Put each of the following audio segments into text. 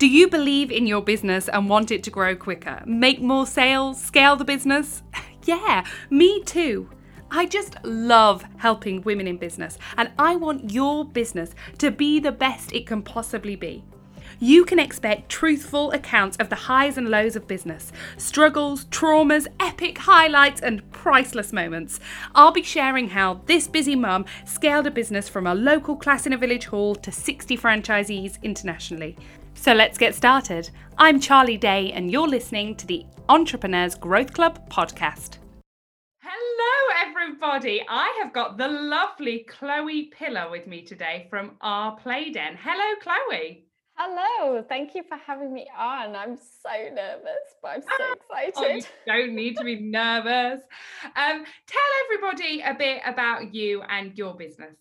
Do you believe in your business and want it to grow quicker? Make more sales? Scale the business? yeah, me too. I just love helping women in business, and I want your business to be the best it can possibly be. You can expect truthful accounts of the highs and lows of business, struggles, traumas, epic highlights, and priceless moments. I'll be sharing how this busy mum scaled a business from a local class in a village hall to 60 franchisees internationally. So let's get started. I'm Charlie Day, and you're listening to the Entrepreneurs Growth Club podcast. Hello, everybody. I have got the lovely Chloe Pillar with me today from Our Play Den. Hello, Chloe. Hello, thank you for having me on. I'm so nervous, but I'm so ah, excited. Oh, you don't need to be nervous. Um, tell everybody a bit about you and your business.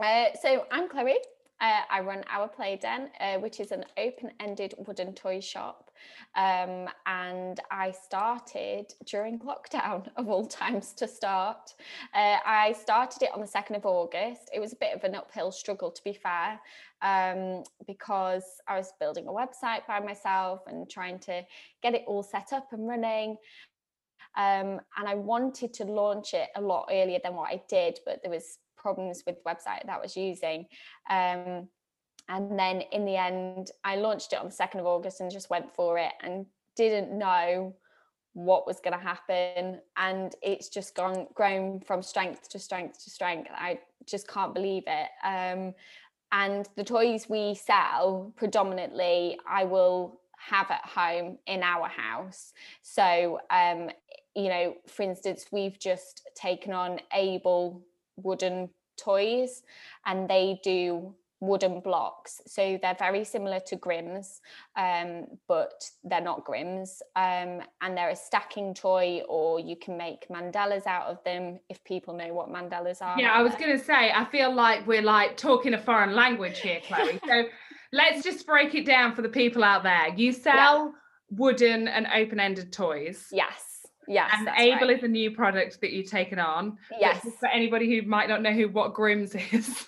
Uh, so I'm Chloe. Uh, I run Our Play Den, uh, which is an open ended wooden toy shop. Um, and I started during lockdown, of all times to start. Uh, I started it on the 2nd of August. It was a bit of an uphill struggle, to be fair, um, because I was building a website by myself and trying to get it all set up and running. Um, and I wanted to launch it a lot earlier than what I did, but there was problems with the website that I was using. Um, and then in the end, I launched it on the 2nd of August and just went for it and didn't know what was going to happen. And it's just gone grown from strength to strength to strength. I just can't believe it. Um, and the toys we sell predominantly, I will have at home in our house. So, um, you know, for instance, we've just taken on Able wooden toys and they do wooden blocks. So they're very similar to Grimm's um, but they're not Grimm's um, and they're a stacking toy or you can make mandalas out of them if people know what mandalas are. Yeah i was going to say i feel like we're like talking a foreign language here chloe. So let's just break it down for the people out there. You sell yeah. wooden and open-ended toys. Yes Yes. And Able right. is a new product that you've taken on. Yes. For anybody who might not know who what Grimm's is.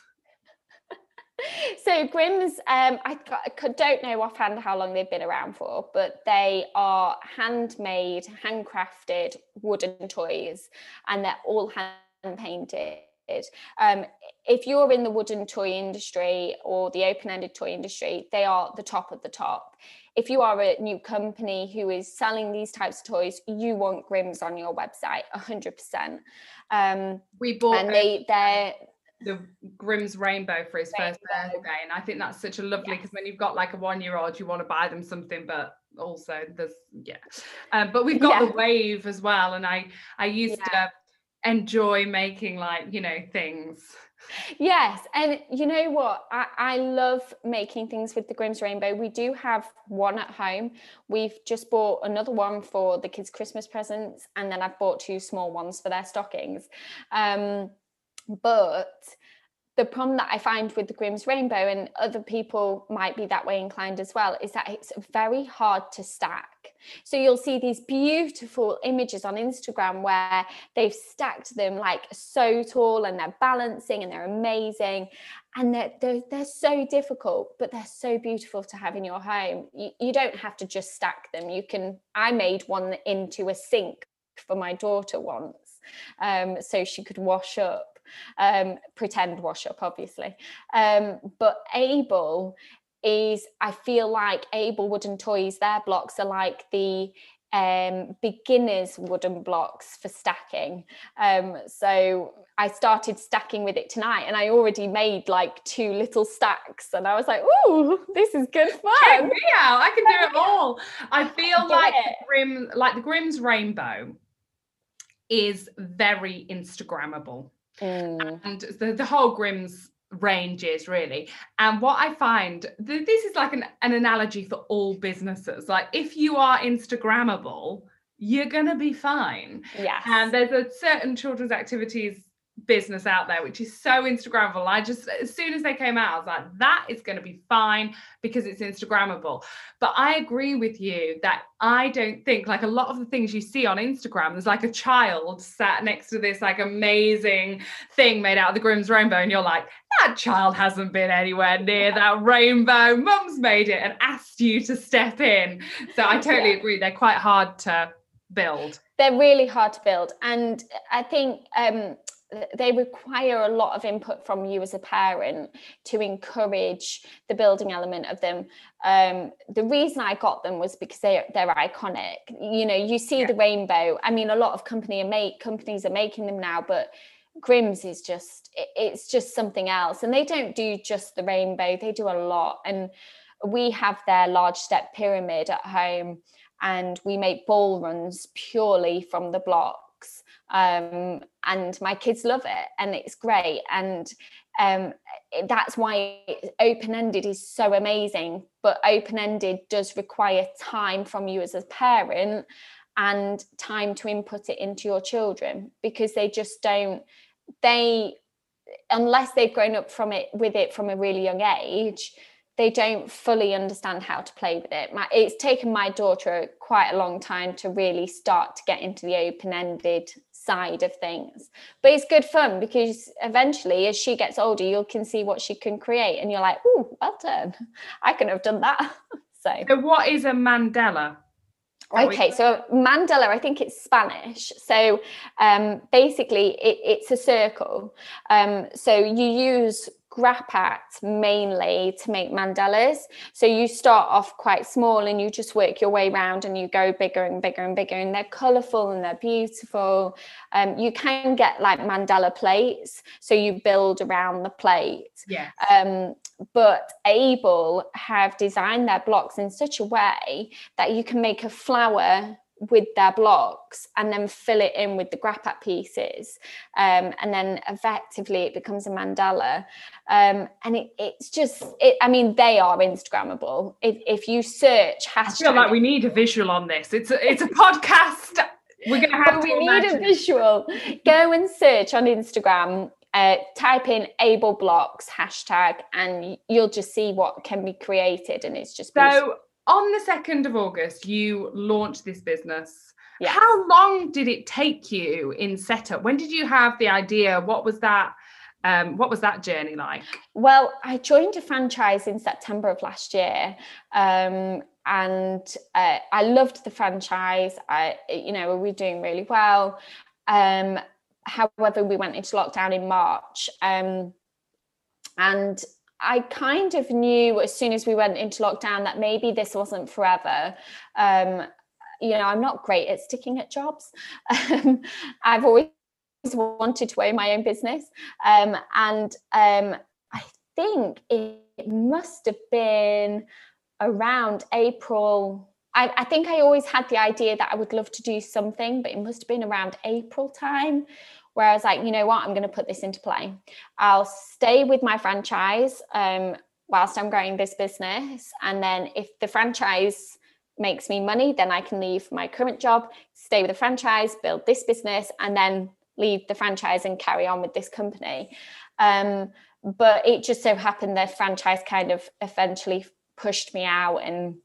so Grimm's, um, I, I don't know offhand how long they've been around for, but they are handmade, handcrafted wooden toys, and they're all hand painted. Um, if you're in the wooden toy industry or the open-ended toy industry, they are the top of the top if you are a new company who is selling these types of toys, you want Grimm's on your website, hundred percent. Um, we bought and they they're the Grimm's rainbow for his rainbow. first birthday, and I think that's such a lovely because yes. when you've got like a one-year-old, you want to buy them something, but also there's yeah. Um, but we've got yeah. the wave as well, and I I used yeah. to enjoy making like you know things Yes, and you know what? I, I love making things with the Grimm's Rainbow. We do have one at home. We've just bought another one for the kids' Christmas presents, and then I've bought two small ones for their stockings. Um, but the problem that I find with the Grimm's Rainbow, and other people might be that way inclined as well, is that it's very hard to stack. So you'll see these beautiful images on Instagram where they've stacked them like so tall and they're balancing and they're amazing. And they're, they're, they're so difficult, but they're so beautiful to have in your home. You, you don't have to just stack them. You can, I made one into a sink for my daughter once um, so she could wash up um, pretend wash up, obviously. Um, but Able is, I feel like Able Wooden Toys, their blocks are like the um, beginners wooden blocks for stacking. Um, so I started stacking with it tonight and I already made like two little stacks and I was like, oh, this is good fun. Check me out. I can do it all. I feel like the Grim, like the Grimm's rainbow is very Instagrammable. Mm. And the, the whole Grimm's ranges really. And what i find th- this is like an, an analogy for all businesses. Like if you are instagrammable you're gonna be fine. Yeah and there's a certain children's activities business out there, which is so Instagrammable. I just, as soon as they came out, I was like, that is going to be fine because it's Instagrammable. But I agree with you that I don't think, like a lot of the things you see on Instagram, there's like a child sat next to this like amazing thing made out of the Grimm's rainbow, and you're like, that child hasn't been anywhere near that rainbow. Mum's made it and asked you to step in. So I totally yeah. agree. They're quite hard to build. They're really hard to build. And I think um, they require a lot of input from you as a parent to encourage the building element of them. Um, the reason I got them was because they they're iconic. You know, you see yeah. the rainbow. I mean, a lot of company are make companies are making them now, but Grimm's is just it, it's just something else. And they don't do just the rainbow; they do a lot. And we have their large step pyramid at home, and we make ball runs purely from the block um, and my kids love it and it's great and um, that's why open-ended is so amazing but open-ended does require time from you as a parent and time to input it into your children because they just don't they unless they've grown up from it with it from a really young age they don't fully understand how to play with it. My, it's taken my daughter quite a long time to really start to get into the open-ended side of things. But it's good fun because eventually, as she gets older, you can see what she can create, and you're like, "Oh, well done! I can have done that." so, so what is a Mandela? Okay, so mandala, I think it's Spanish. So um, basically, it, it's a circle. Um, so you use Grapat mainly to make mandalas. So you start off quite small and you just work your way around and you go bigger and bigger and bigger. And they're colorful and they're beautiful. Um, you can get like mandala plates. So you build around the plate. Yeah. Um, but Able have designed their blocks in such a way that you can make a flower with their blocks and then fill it in with the Grapat pieces. Um, and then effectively it becomes a mandala. Um, and it, it's just it, i mean they are instagrammable. If, if you search hashtag I feel like we need a visual on this. It's a, it's a podcast. We're gonna have but we need a visual. Go and search on instagram uh, type in able blocks hashtag and you'll just see what can be created and it's just so beautiful on the 2nd of August, you launched this business. Yes. How long did it take you in setup? When did you have the idea? What was that? Um, what was that journey like? Well, I joined a franchise in September of last year, um, and uh, I loved the franchise. I, you know, we were doing really well. Um, however, we went into lockdown in March, um, and I kind of knew as soon as we went into lockdown that maybe this wasn't forever. Um, you know, I'm not great at sticking at jobs. Um, I've always wanted to own my own business. Um, and um, I think it must have been around April. I, I think I always had the idea that I would love to do something, but it must have been around April time where I was like, you know what, I'm going to put this into play. I'll stay with my franchise um, whilst I'm growing this business. And then if the franchise makes me money, then I can leave my current job, stay with the franchise, build this business, and then leave the franchise and carry on with this company. Um, but it just so happened that franchise kind of eventually pushed me out and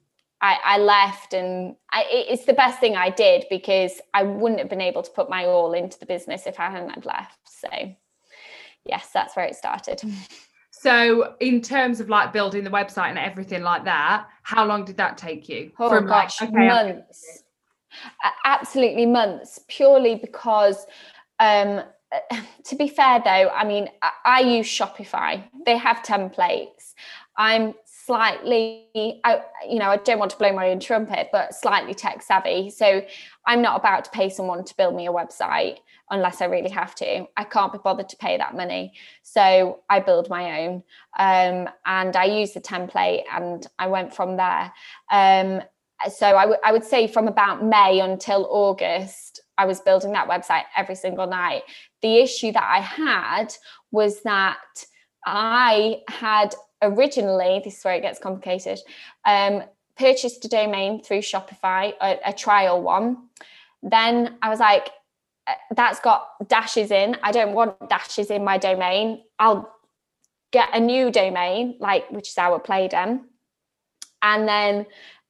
I, I left and I, it's the best thing I did because I wouldn't have been able to put my all into the business if I hadn't left. So yes, that's where it started. So in terms of like building the website and everything like that, how long did that take you? Oh From gosh, like, okay, months. Absolutely months, purely because um to be fair though, I mean, I, I use Shopify. They have templates. I'm slightly I, you know i don't want to blow my own trumpet but slightly tech savvy so i'm not about to pay someone to build me a website unless i really have to i can't be bothered to pay that money so i build my own um, and i use the template and i went from there um, so I, w- I would say from about may until august i was building that website every single night the issue that i had was that I had originally, this is where it gets complicated, um, purchased a domain through Shopify, a, a trial one. Then I was like, uh, that's got dashes in. I don't want dashes in my domain. I'll get a new domain, like which is our Playden, and then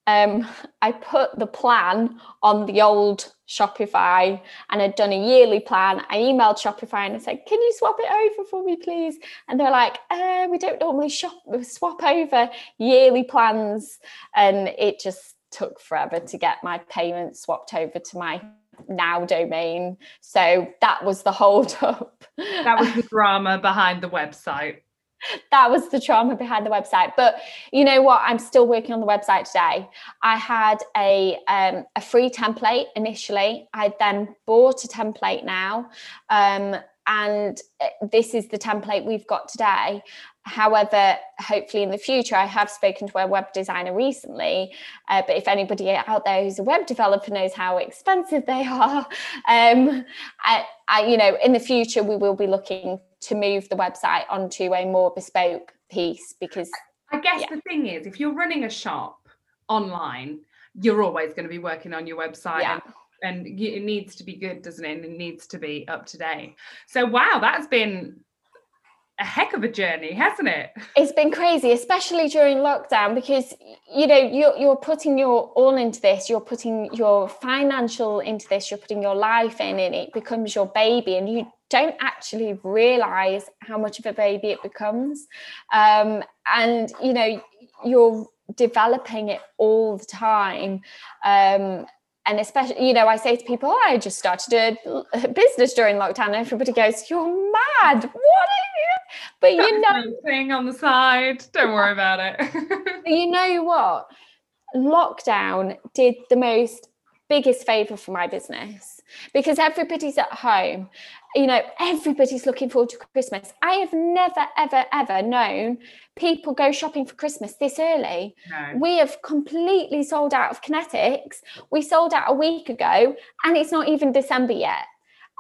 um, I put the plan on the old Shopify and I'd done a yearly plan. I emailed Shopify and I said, "Can you swap it over for me, please?" And they're like, uh, "We don't normally shop swap over yearly plans," and it just took forever to get my payment swapped over to my now domain. So that was the hold up. That was the drama behind the website that was the trauma behind the website. But you know what? I'm still working on the website today. I had a um, a free template initially. I then bought a template now um, and eh, this is the template we've got today. However hopefully in the future i have spoken to a web designer recently uh, but if anybody out there who's a web developer knows how expensive they are um, I, I, you know in the future we will be looking to move the website onto a more bespoke piece because I guess yeah. the thing is if you're running a shop online, you're always going to be working on your website yeah. and, and it needs to be good, doesn't it? And it needs to be up to date. So wow, that's been a heck of a journey, hasn't it? It's been crazy, especially during lockdown, because you know you're you're putting your all into this. You're putting your financial into this. You're putting your life in, and it becomes your baby, and you don't actually realize how much of a baby it becomes. Um, and you know you're developing it all the time. Um, and especially, you know, I say to people, oh, I just started a business during lockdown. And everybody goes, You're mad. What are you? But you know, thing on the side. Don't worry about it. you know what? Lockdown did the most biggest favor for my business because everybody's at home you know everybody's looking forward to christmas. I have never ever ever known people go shopping for christmas this early. No. we have completely sold out of Connetix. We sold out a week ago and it's not even december yet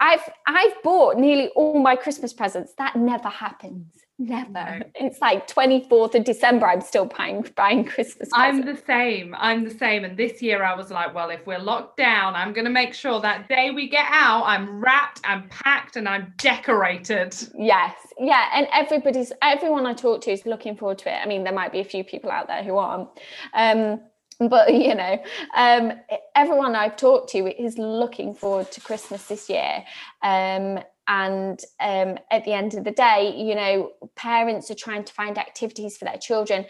i've i've bought nearly all my christmas presents that never happens Never. No. It's like 24th of December. I'm still buying buying Christmas. I'm the same. I'm the same. And this year I was like, well, if we're locked down, I'm gonna make sure that day we get out, I'm wrapped, I'm packed, and I'm decorated. Yes. Yeah. And everybody's everyone I talk to is looking forward to it. I mean, there might be a few people out there who aren't. Um, but you know um, everyone i've talked to is looking forward to christmas this year. Um, and um, at the end of the day you know parents are trying to find activities for their children.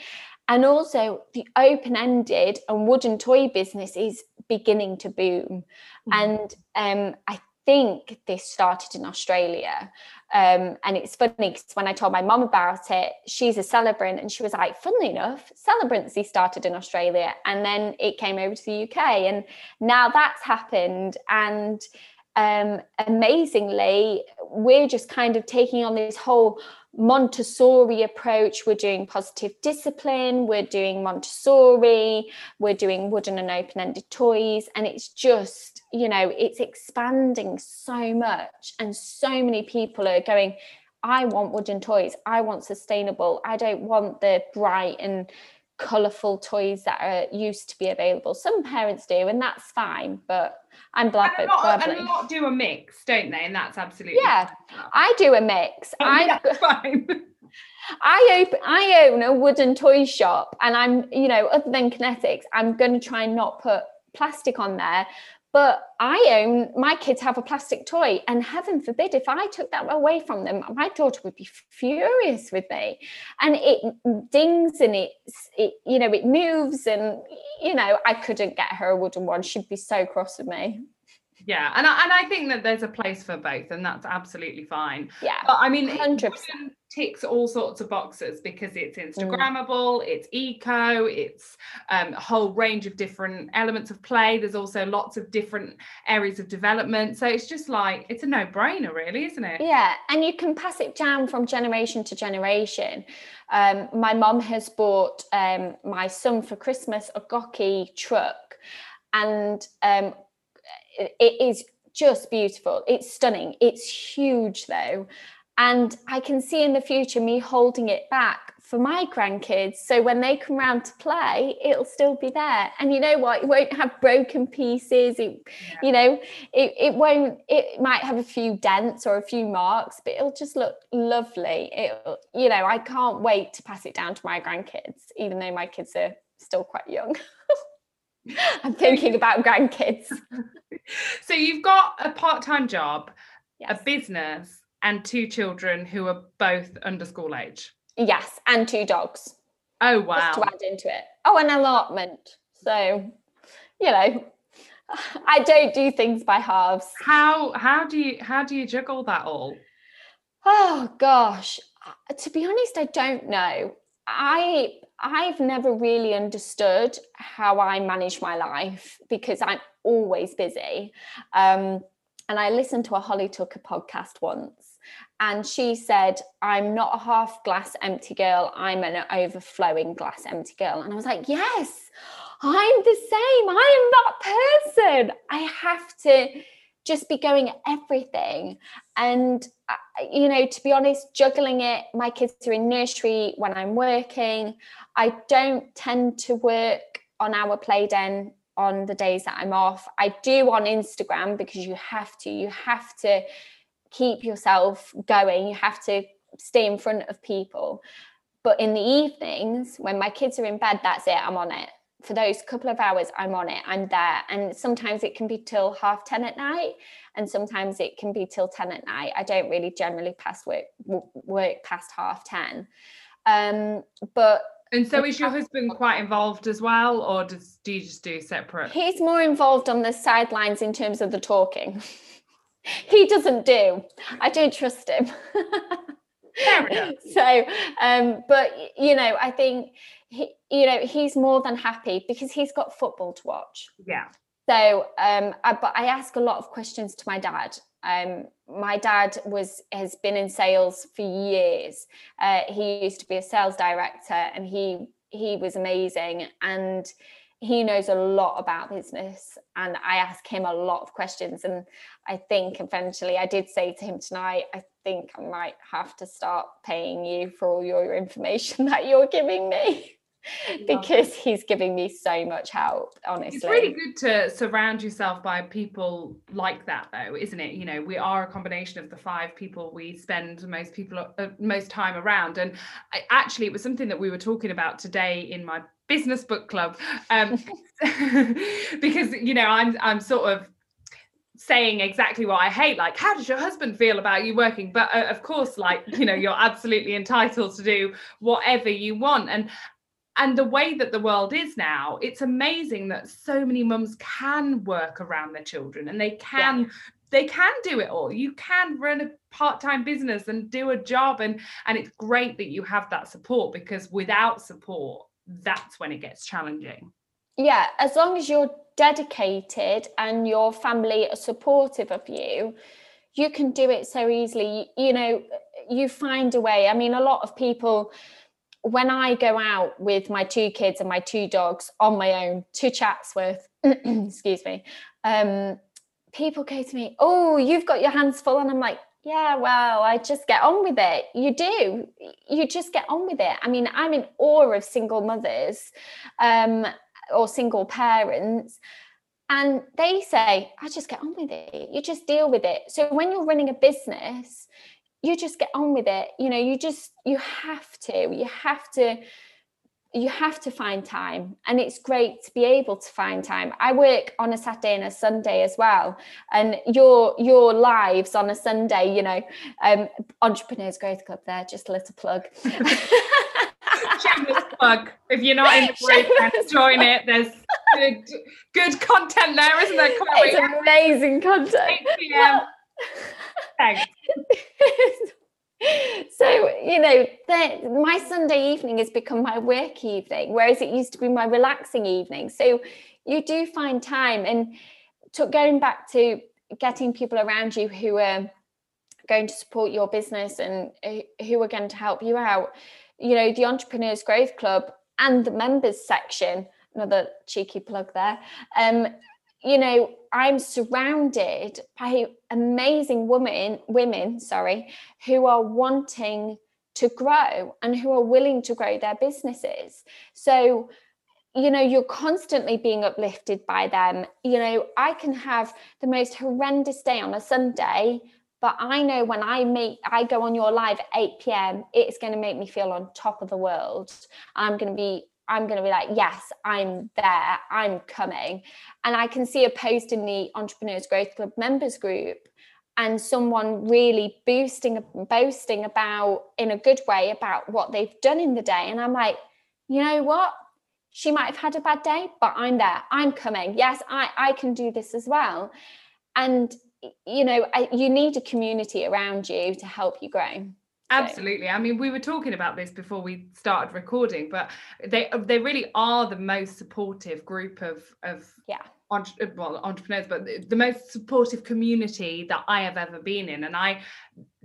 And also the open-ended and wooden toy business is beginning to boom. Mm-hmm. and um, i think this started in australia um, and it's funny because when I told my mom about it, she's a celebrant, and she was like, funnily enough, celebrancy started in Australia and then it came over to the UK. And now that's happened. And um, amazingly, we're just kind of taking on this whole Montessori approach. We're doing positive discipline, we're doing Montessori, we're doing wooden and open ended toys. And it's just, you know, it's expanding so much. And so many people are going, I want wooden toys. I want sustainable. I don't want the bright and colourful toys that are used to be available. Some parents do, and that's fine, but I'm glad a, a lot do a mix, don't they? And that's absolutely yeah. Fine. I do a mix. Oh, I fine. I open I own a wooden toy shop and I'm, you know, other than Connetix, I'm gonna try and not put plastic on there but I own my kids have a plastic toy, and heaven forbid if I took that away from them, my daughter would be furious with me. And it dings and it, it you know, it moves, and you know, I couldn't get her a wooden one. She'd be so cross with me yeah and I, and I think that there's a place for both and that's absolutely fine. Yeah but i mean 100% ticks all sorts of boxes because it's mm. instagrammable mm. it's eco it's um, a whole range of different elements of play. There's also lots of different areas of development. So it's just like it's a no-brainer really isn't it? Yeah and you can pass it down from generation to generation. Um, my mom has bought um, my son for christmas a Goki truck. And um, it is just beautiful. It's stunning. It's huge though. And I can see in the future me holding it back for my grandkids. So when they come round to play, it'll still be there. And you know what? It won't have broken pieces. It, yeah. you know, it, it won't, it might have a few dents or a few marks, but it'll just look lovely. It, you know, I can't wait to pass it down to my grandkids, even though my kids are still quite young. I'm thinking about grandkids. so you've got a part-time job, yes. a business, and two children who are both under school age. Yes, and two dogs. Oh wow! Just to add into it. Oh, an allotment. So, you know, I don't do things by halves. How how do you how do you juggle that all? Oh gosh, uh, to be honest, I don't know. I I've never really understood how I manage my life because I'm always busy. Um, and I listened to a Holly Tucker podcast once, and she said, I'm not a half glass empty girl, I'm an overflowing glass empty girl. And I was like, Yes, I'm the same. I am that person. I have to just be going at everything. And, uh, you know, to be honest, juggling it, my kids are in nursery when I'm working. I don't tend to work on our play den on the days that I'm off. I do on Instagram because you have to, you have to keep yourself going. You have to stay in front of people. But in the evenings, when my kids are in bed, that's it, I'm on it. For those couple of hours, I'm on it, I'm there. And sometimes it can be till half 10 at night, and sometimes it can be till 10 at night. I don't really generally pass work, work past half 10. Um, but and so is your husband quite involved as well, or does do you just do separate? He's more involved on the sidelines in terms of the talking. he doesn't do. I don't trust him. so, um, but you know, I think he, you know, he's more than happy because he's got football to watch. Yeah. So, um, I, but I ask a lot of questions to my dad. Um, my dad was has been in sales for years. Uh, he used to be a sales director, and he he was amazing. And he knows a lot about business and i ask him a lot of questions and i think eventually i did say to him tonight i think i might have to start paying you for all your information that you're giving me because he's giving me so much help honestly it's really good to surround yourself by people like that though isn't it? You know we are a combination of the five people we spend most people uh, most time around. And I, actually it was something that we were talking about today in my business book club um, because you know i'm i'm sort of saying exactly what i hate like how does your husband feel about you working? But uh, of course like you know you're absolutely entitled to do whatever you want. And and the way that the world is now it's amazing that so many mums can work around their children and they can yeah. they can do it all you can run a part-time business and do a job and and it's great that you have that support because without support that's when it gets challenging. Yeah, as long as you're dedicated and your family are supportive of you, you can do it so easily. You know, you find a way. I mean, a lot of people, when I go out with my two kids and my two dogs on my own to Chatsworth, excuse me, um, people go to me, Oh, you've got your hands full. And I'm like, yeah, well, I just get on with it. You do. You just get on with it. I mean, I'm in awe of single mothers um, or single parents. And they say, I just get on with it. You just deal with it. So when you're running a business, you just get on with it. You know, you just, you have to, you have to you have to find time. And it's great to be able to find time. I work on a saturday and a sunday as well. And your your lives on a sunday you know um entrepreneurs growth club there just a little plug. Shameless plug. If you're not in the group join it. There's good good content there isn't there? Chloe? it's amazing content. thanks so you know my sunday evening has become my work evening whereas it used to be my relaxing evening. So you do find time and to, going back to getting people around you who are going to support your business and who are going to help you out you know the entrepreneurs growth club and the members section another cheeky plug there um you know i'm surrounded by amazing women women sorry who are wanting to grow and who are willing to grow their businesses. So, you know, you're constantly being uplifted by them. You know, I can have the most horrendous day on a Sunday, but I know when I make I go on your live at 8 p.m., it's going to make me feel on top of the world. I'm going to be I'm going to be like, yes, I'm there, I'm coming. And I can see a post in the Entrepreneurs Growth Club members group and someone really boosting boasting about in a good way about what they've done in the day. And i'm like you know what? She might have had a bad day but i'm there. I'm coming. Yes i i can do this as well. And you know you need a community around you to help you grow Absolutely. I mean, we were talking about this before we started recording, but they uh, they really are the most supportive group of of yeah. entre- well entrepreneurs but the most supportive community that i have ever been in. And i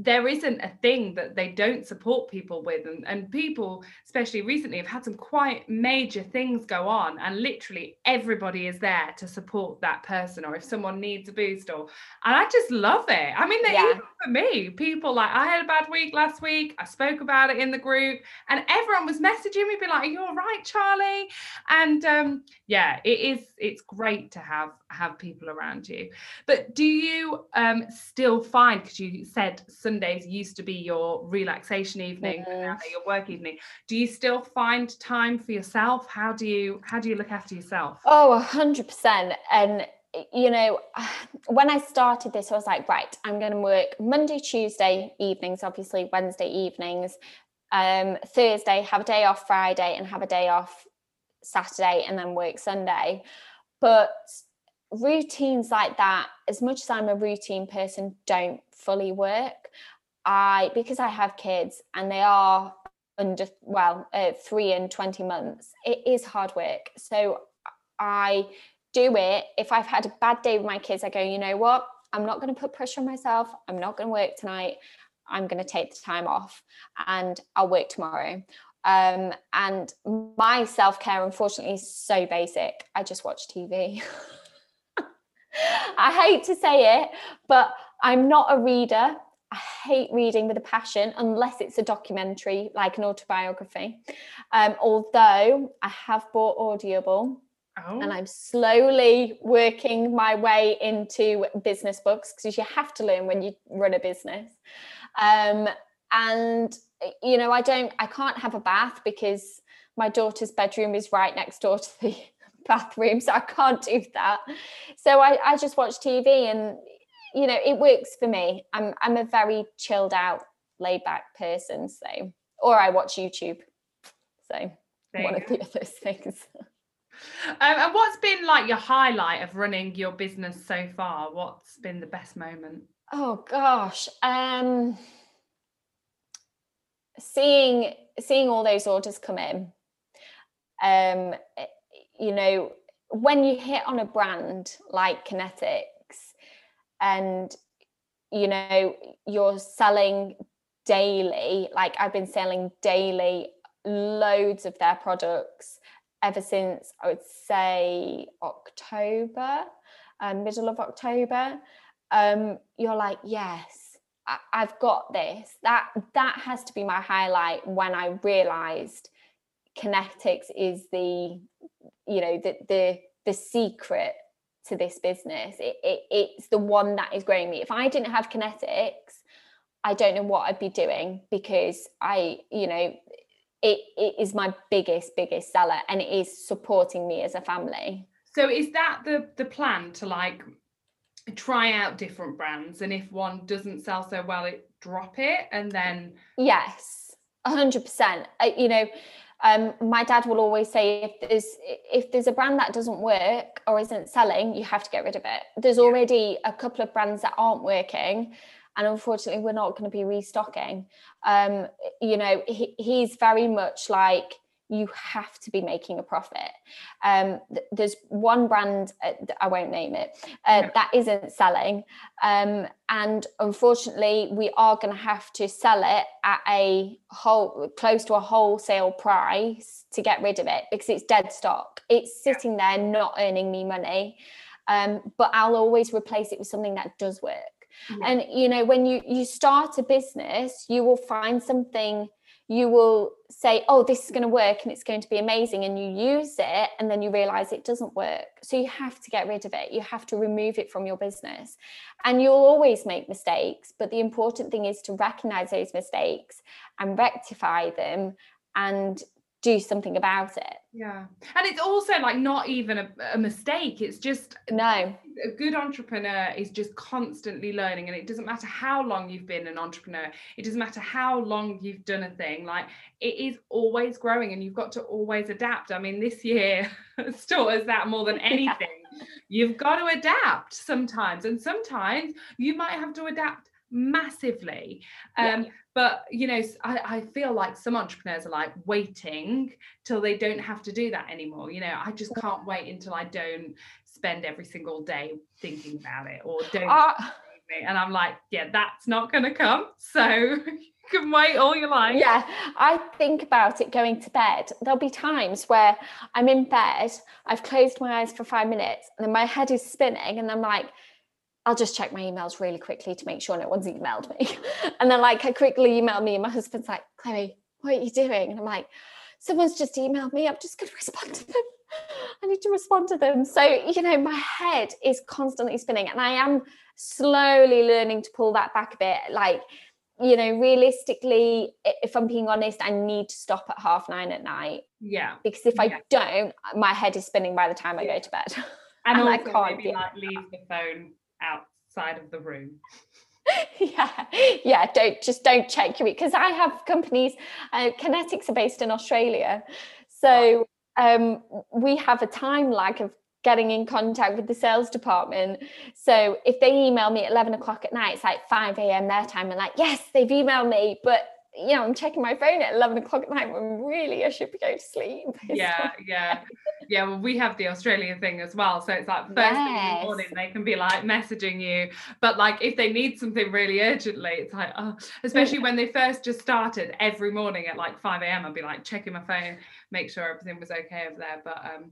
there isn't a thing that they don't support people with and, and people especially recently have had some quite major things go on and literally everybody is there to support that person or if someone needs a boost or and i just love it. I mean yeah. even for me. People like i had a bad week last week i spoke about it in the group and everyone was messaging me be like are you all right charlie? And um yeah it is it's great to have have people around you. But do you um still find because you said Sundays used to be your relaxation evening, mm-hmm. your work evening. Do you still find time for yourself? How do you how do you look after yourself? Oh, a hundred percent. And you know, when I started this, I was like, right, I'm going to work Monday, Tuesday evenings, obviously Wednesday evenings, um, Thursday, have a day off Friday, and have a day off Saturday, and then work Sunday. But routines like that, as much as I'm a routine person, don't fully work. I because I have kids and they are under well uh, three and 20 months it is hard work. So I do it. If I've had a bad day with my kids I go you know what? I'm not going to put pressure on myself. I'm not going to work tonight. I'm going to take the time off and I'll work tomorrow. Um, and my self-care unfortunately is so basic. I just watch TV I hate to say it but I'm not a reader I hate reading with a passion unless it's a documentary like an autobiography. Um, although I have bought Audible oh. and I'm slowly working my way into business books because you have to learn when you run a business. Um, and you know, I don't, I can't have a bath because my daughter's bedroom is right next door to the bathroom, so I can't do that. So I, I just watch TV and you know, it works for me. I'm I'm a very chilled out, laid back person. So, or I watch YouTube. So there one of the other things. Um, and what's been like your highlight of running your business so far? What's been the best moment? Oh gosh, um, seeing seeing all those orders come in. Um, you know, when you hit on a brand like Connetix and you know you're selling daily like i've been selling daily loads of their products ever since i would say october um, middle of october. Um, you're like yes I, i've got this. That that has to be my highlight when i realized Connetix is the you know the the the secret to this business. It, it, it's the one that is growing me. If I didn't have Connetix, I don't know what I'd be doing because I, you know, it, it is my biggest, biggest seller and it is supporting me as a family. So is that the the plan to like try out different brands and if one doesn't sell so well, it drop it and then Yes, a hundred percent. You know, um, my dad will always say if there's if there's a brand that doesn't work or isn't selling you have to get rid of it. There's already a couple of brands that aren't working and unfortunately we're not going to be restocking. Um, you know he, he's very much like you have to be making a profit. Um, th- there's one brand, uh, I won't name it, uh, yeah. that isn't selling. Um, and unfortunately, we are going to have to sell it at a whole, close to a wholesale price to get rid of it because it's dead stock. It's sitting there not earning me money. Um, but I'll always replace it with something that does work. Yeah. And you know, when you you start a business, you will find something you will say, oh, this is going to work and it's going to be amazing. And you use it and then you realize it doesn't work. So you have to get rid of it. You have to remove it from your business. And you'll always make mistakes. But the important thing is to recognize those mistakes and rectify them and do something about it. Yeah. And it's also like not even a, a, mistake. It's just no. A good entrepreneur is just constantly learning. And it doesn't matter how long you've been an entrepreneur, it doesn't matter how long you've done a thing. Like it is always growing and you've got to always adapt. I mean, this year taught us that more than anything. Yeah. You've got to adapt sometimes. And sometimes you might have to adapt massively um, yeah. But you know I, I feel like some entrepreneurs are like waiting till they don't have to do that anymore you know? I just can't wait until i don't spend every single day thinking about it or don't uh, and i'm like yeah that's not going to come. So you can wait all your life. Yeah i think about it going to bed. There'll be times where i'm in bed i've closed my eyes for five minutes and then my head is spinning and i'm like I'll just check my emails really quickly to make sure no one's emailed me. and then like I quickly email me and my husband's like, Chloe, what are you doing? And I'm like, someone's just emailed me. I'm just going to respond to them. I need to respond to them. So, you know, my head is constantly spinning and I am slowly learning to pull that back a bit. Like, you know, realistically, if I'm being honest, I need to stop at half nine at night. Yeah. Because if I don't, my head is spinning by the time I go to bed. And, and I can't maybe like leave the phone outside of the room. Yeah yeah don't just don't check your because i have companies uh, Connetix are based in australia. So um, we have a time lag of getting in contact with the sales department. So if they email me at 11 o'clock at night it's like 5 a.m their time and like yes they've emailed me but you know, I'm checking my phone at 11 o'clock at night when really I should be going to sleep. Yeah, yeah. Yeah, well, we have the Australian thing as well. So it's like first yes. thing in the morning, they can be like messaging you. But like if they need something really urgently, it's like, oh, especially when they first just started every morning at like 5 a.m., I'd be like checking my phone, make sure everything was okay over there. But um,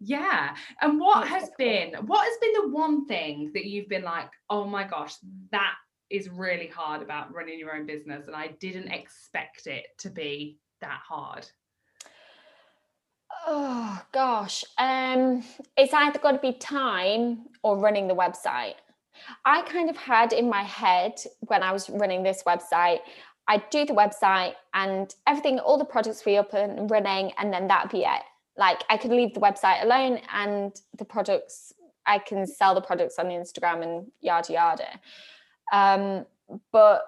yeah. And what has been, what has been the one thing that you've been like, oh my gosh, that is really hard about running your own business and I didn't expect it to be that hard? Oh gosh. Um it's either got to be time or running the website. I kind of had in my head when I was running this website, I'd do the website and everything, all the products be up and running, and then that'd be it. Like I could leave the website alone and the products, I can sell the products on Instagram and yada yada um, but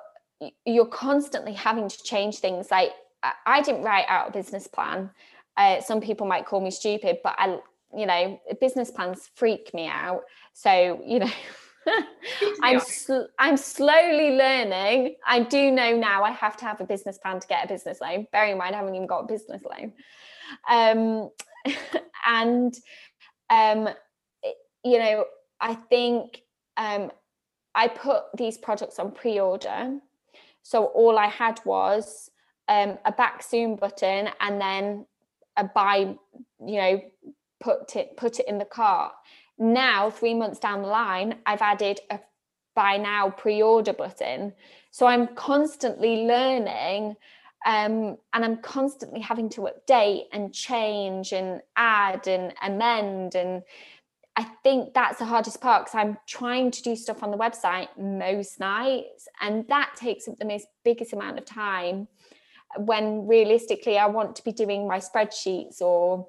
you're constantly having to change things like i didn't write out a business plan uh, some people might call me stupid but i you know business plans freak me out so you know I'm sl- I'm slowly learning. I do know now I have to have a business plan to get a business loan. Bearing in mind, I haven't even got a business loan. Um, and um, you know, I think um, I put these products on pre-order. So all I had was um, a back zoom button and then a buy, you know, put it put it in the cart. Now, three months down the line, I've added a buy now pre-order button. So I'm constantly learning um, and I'm constantly having to update and change and add and amend and I think that's the hardest part because I'm trying to do stuff on the website most nights, and that takes up the most biggest amount of time. When realistically, I want to be doing my spreadsheets or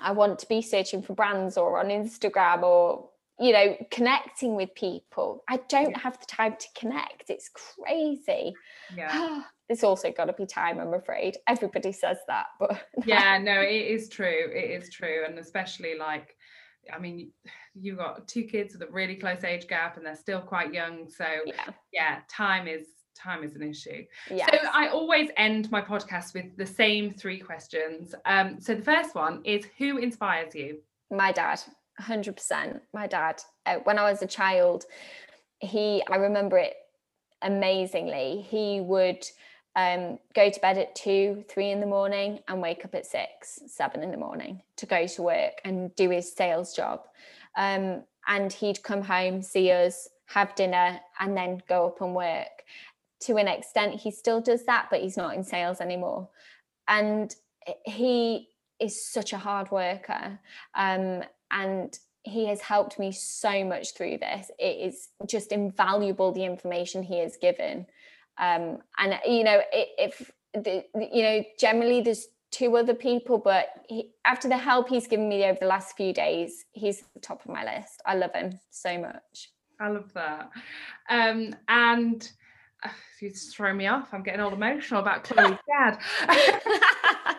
I want to be searching for brands or on Instagram or you know connecting with people. I don't have the time to connect. It's crazy. Yeah. it's also got to be time i'm afraid everybody says that but yeah no it is true it is true and especially like I mean, you've got two kids with a really close age gap and they're still quite young. So yeah, yeah time is time is an issue. Yes. So I always end my podcast with the same three questions. Um, so the first one is who inspires you? My dad, 100%. My dad. Uh, when I was a child, he, I remember it amazingly. He would um, go to bed at two, three in the morning and wake up at six, seven in the morning to go to work and do his sales job. Um, and he'd come home, see us, have dinner, and then go up and work. to an extent he still does that but he's not in sales anymore and he is such a hard worker um, and he has helped me so much through this it is just invaluable the information he has given um, and you know if the, you know generally there's two other people but he, after the help he's given me over the last few days he's the top of my list. I love him so much. I love that. Um, and uh, you just throw me off i'm getting all emotional about chloe's dad.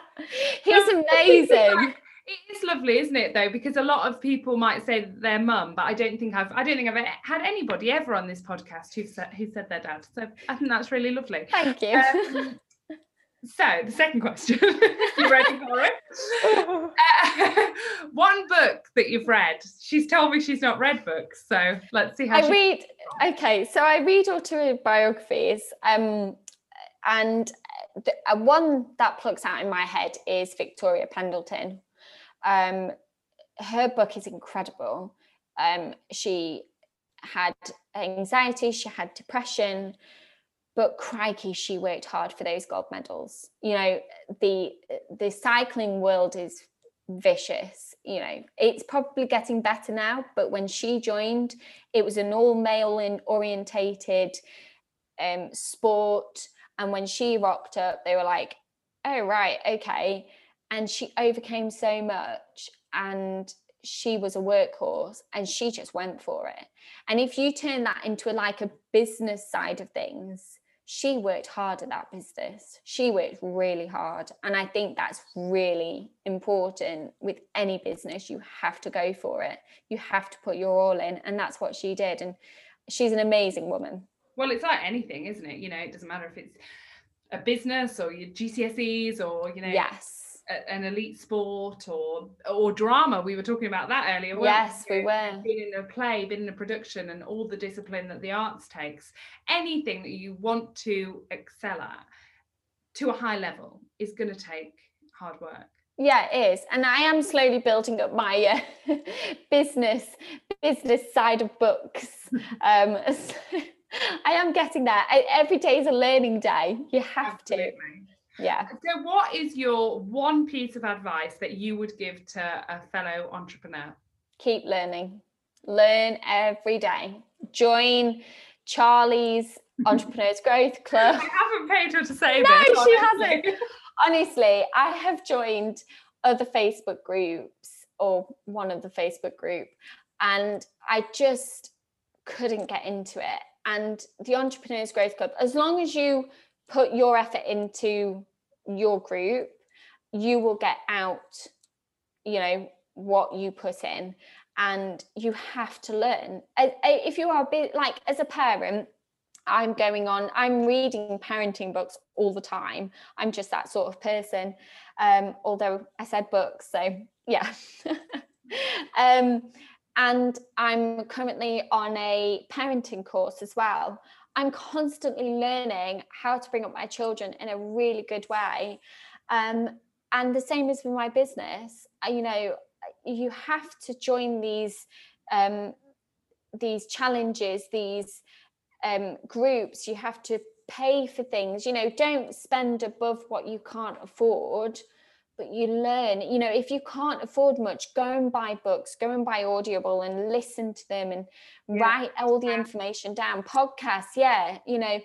He's amazing it is lovely isn't it though because a lot of people might say their mum but i don't think i've i don't think i've had anybody ever on this podcast who said who said their dad so i think that's really lovely thank you um, so the second question, you ready for it? Uh, one book that you've read. She's told me she's not read books, so let's see how. I she... read. Okay, so I read autobiographies, um, and the, uh, one that plucks out in my head is Victoria Pendleton. Um, her book is incredible. Um, she had anxiety, she had depression, but crikey she worked hard for those gold medals. You know the the cycling world is vicious you know. It's probably getting better now but when she joined it was an all male in orientated um, sport and when she rocked up they were like oh right okay and she overcame so much and she was a workhorse and she just went for it and if you turn that into a, like a business side of things she worked hard at that business. She worked really hard. And I think that's really important with any business. You have to go for it, you have to put your all in. And that's what she did. And she's an amazing woman. Well, it's like anything, isn't it? You know, it doesn't matter if it's a business or your GCSEs or, you know, yes an elite sport or or drama. We were talking about that earlier. Yes, we, we were. Being in a play, being in a production, and all the discipline that the arts takes. Anything that you want to excel at to a high level is going to take hard work. Yeah, it is, and I am slowly building up my uh, business business side of books. um, so I am getting there. I, every day is a learning day. You have Absolutely. to yeah. So what is your one piece of advice that you would give to a fellow entrepreneur? Keep learning. Learn every day. Join charlie's entrepreneurs growth club. I haven't paid her to say that. no this, she hasn't. Honestly i have joined other facebook groups or one of the facebook group and i just couldn't get into it. And the entrepreneurs growth club as long as you put your effort into your group you will get out you know what you put in and you have to learn. If you are like as a parent i'm going on i'm reading parenting books all the time. I'm just that sort of person. Um, although i said books so yeah. Um, and i'm currently on a parenting course as well I'm constantly learning how to bring up my children in a really good way. Um, and the same is with my business. You know, you have to join these um, these challenges, these um, groups. You have to pay for things. You know, don't spend above what you can't afford but you learn you know if you can't afford much go and buy books go and buy audible and listen to them and yeah. write all the information down podcasts yeah you know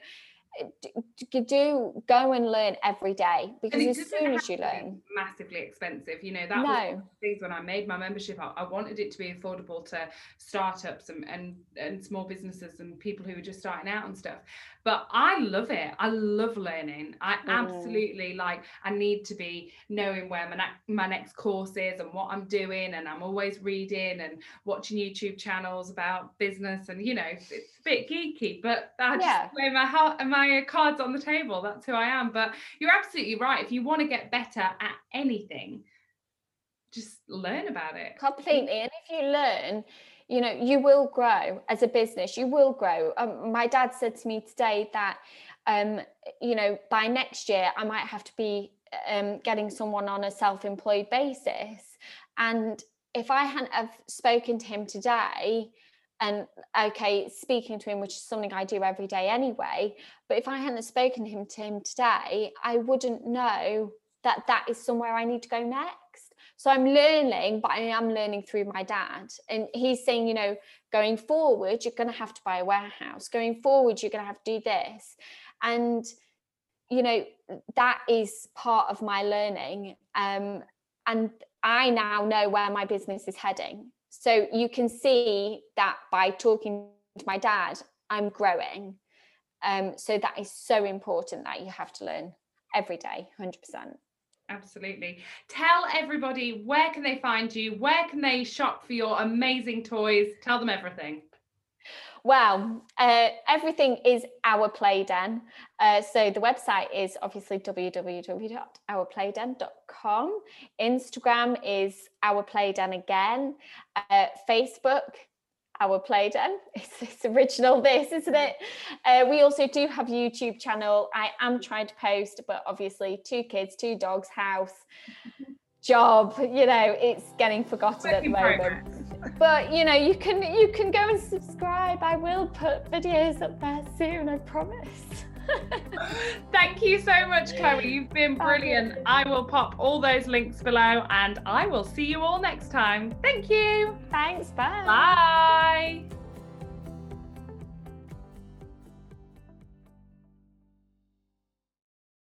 do go and learn every day because as soon as you learn massively expensive you know that no. was things when i made my membership I, I, wanted it to be affordable to startups and, and and small businesses and people who are just starting out and stuff but I love it. I love learning. I mm. absolutely like. I need to be knowing where my ne- my next course is and what I'm doing, and I'm always reading and watching YouTube channels about business, and you know, it's a bit geeky, but I just yeah. my heart and my cards on the table. That's who I am. But you're absolutely right. If you want to get better at anything, just learn about it. Completely, and if you learn you know you will grow as a business you will grow um, my dad said to me today that um, you know by next year i might have to be um, getting someone on a self-employed basis and if i hadn't have spoken to him today and okay, speaking to him, which is something I do every day anyway. But if I hadn't spoken to him to him today, I wouldn't know that that is somewhere I need to go next. So I'm learning, but I am learning through my dad. And he's saying, you know, going forward, you're going to have to buy a warehouse. Going forward, you're going to have to do this. And, you know, that is part of my learning. Um, and I now know where my business is heading. So you can see that by talking to my dad, I'm growing. Um, so that is so important that you have to learn every day, 100%. Absolutely. Tell everybody where can they find you? Where can they shop for your amazing toys? Tell them everything. Well, uh, everything is Our Play Den. Uh, so the website is obviously www.ourplayden.com. Instagram is Our Play Den again. Uh, Facebook, Our Play Den. It's, it's original, this, isn't it? Uh, we also do have YouTube channel. I am trying to post, but obviously two kids, two dogs, house job you know it's getting forgotten at the moment but you know you can you can go and subscribe i will put videos up there soon i promise Thank you so much, Chloe. You've been brilliant. I will pop all those links below and I will see you all next time. Thank you. Thanks. Bye. Bye.